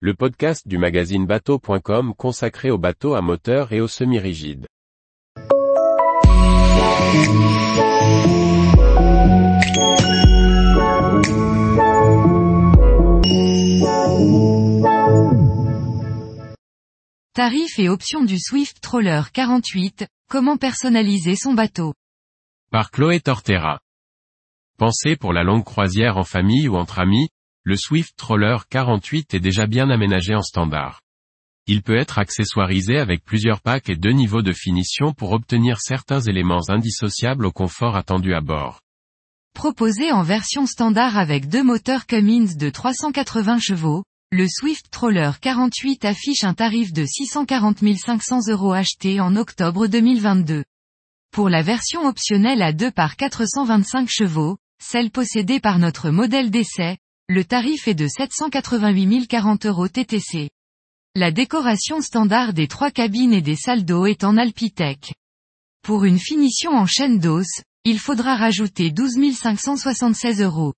le podcast du magazine bateau.com consacré aux bateaux à moteur et aux semi-rigides. Tarifs et options du Swift Troller 48, comment personnaliser son bateau? Par Chloé Tortera. Pensez pour la longue croisière en famille ou entre amis, le Swift Troller 48 est déjà bien aménagé en standard. Il peut être accessoirisé avec plusieurs packs et deux niveaux de finition pour obtenir certains éléments indissociables au confort attendu à bord. Proposé en version standard avec deux moteurs Cummins de 380 chevaux, le Swift Troller 48 affiche un tarif de 640 500 euros acheté en octobre 2022. Pour la version optionnelle à 2 par 425 chevaux, celle possédée par notre modèle d'essai, le tarif est de 788 040 euros TTC. La décoration standard des trois cabines et des salles d'eau est en Alpitech. Pour une finition en chaîne d'os, il faudra rajouter 12 576 euros.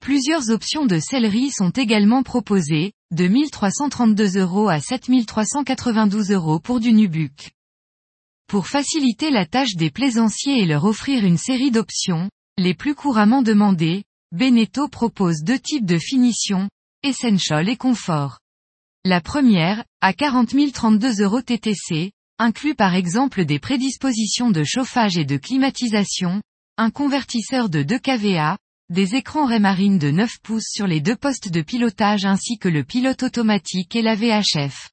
Plusieurs options de sellerie sont également proposées, de 1332 euros à 7392 euros pour du Nubuck. Pour faciliter la tâche des plaisanciers et leur offrir une série d'options, les plus couramment demandées, Beneteau propose deux types de finition, Essential et Confort. La première, à 40 032 euros TTC, inclut par exemple des prédispositions de chauffage et de climatisation, un convertisseur de 2 kVA, des écrans Raymarine de 9 pouces sur les deux postes de pilotage ainsi que le pilote automatique et la VHF.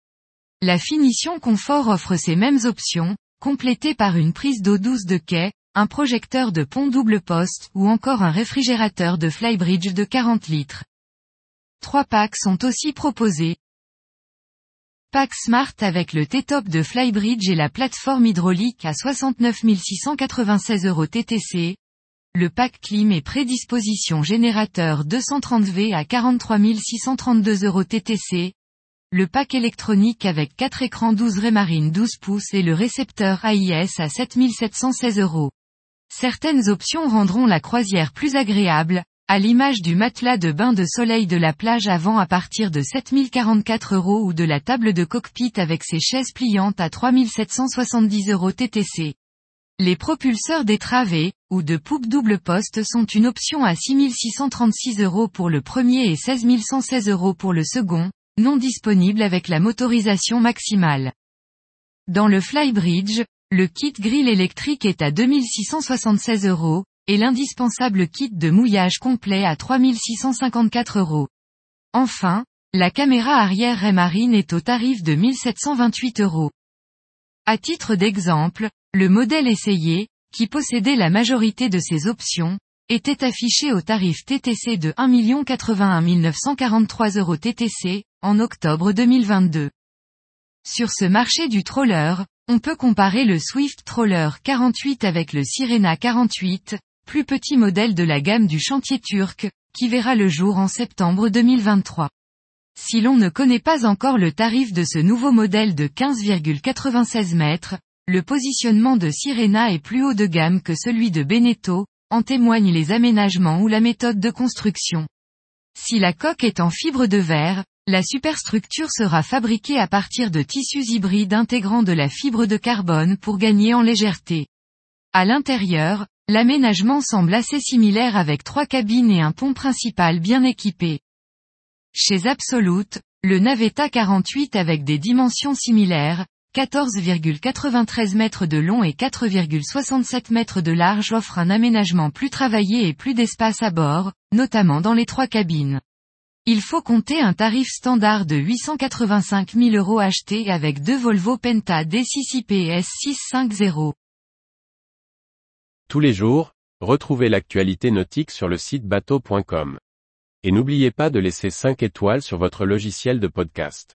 La finition confort offre ces mêmes options, complétées par une prise d'eau douce de quai, un projecteur de pont double poste ou encore un réfrigérateur de Flybridge de 40 litres. Trois packs sont aussi proposés. Pack Smart avec le T-top de Flybridge et la plateforme hydraulique à 69 696 euros TTC, le pack clim et prédisposition générateur 230V à 43 632 euros TTC, le pack électronique avec 4 écrans 12 Raymarine 12 pouces et le récepteur AIS à 7716 euros. Certaines options rendront la croisière plus agréable, à l'image du matelas de bain de soleil de la plage avant à partir de 7044 euros ou de la table de cockpit avec ses chaises pliantes à 3770 euros TTC. Les propulseurs détravés, ou de poupe double poste sont une option à 6636 euros pour le premier et 16116 euros pour le second, non disponible avec la motorisation maximale. Dans le Flybridge, le kit grille électrique est à 2676 euros, et l'indispensable kit de mouillage complet à 3654 euros. Enfin, la caméra arrière Raymarine est au tarif de 1728 euros. À titre d'exemple, le modèle essayé, qui possédait la majorité de ces options, était affiché au tarif TTC de 1 81 943 euros TTC, en octobre 2022. Sur ce marché du troller, on peut comparer le Swift Troller 48 avec le Sirena 48, plus petit modèle de la gamme du chantier turc, qui verra le jour en septembre 2023. Si l'on ne connaît pas encore le tarif de ce nouveau modèle de 15,96 mètres, le positionnement de Sirena est plus haut de gamme que celui de Beneteau, en témoignent les aménagements ou la méthode de construction. Si la coque est en fibre de verre, la superstructure sera fabriquée à partir de tissus hybrides intégrant de la fibre de carbone pour gagner en légèreté. À l'intérieur, l'aménagement semble assez similaire avec trois cabines et un pont principal bien équipé. Chez Absolute, le Navetta 48 avec des dimensions similaires, 14,93 mètres de long et 4,67 mètres de large offre un aménagement plus travaillé et plus d'espace à bord, notamment dans les trois cabines. Il faut compter un tarif standard de 885 000 euros acheté avec deux Volvo Penta D6 IPS 650. Tous les jours, retrouvez l'actualité nautique sur le site bateau.com. Et n'oubliez pas de laisser 5 étoiles sur votre logiciel de podcast.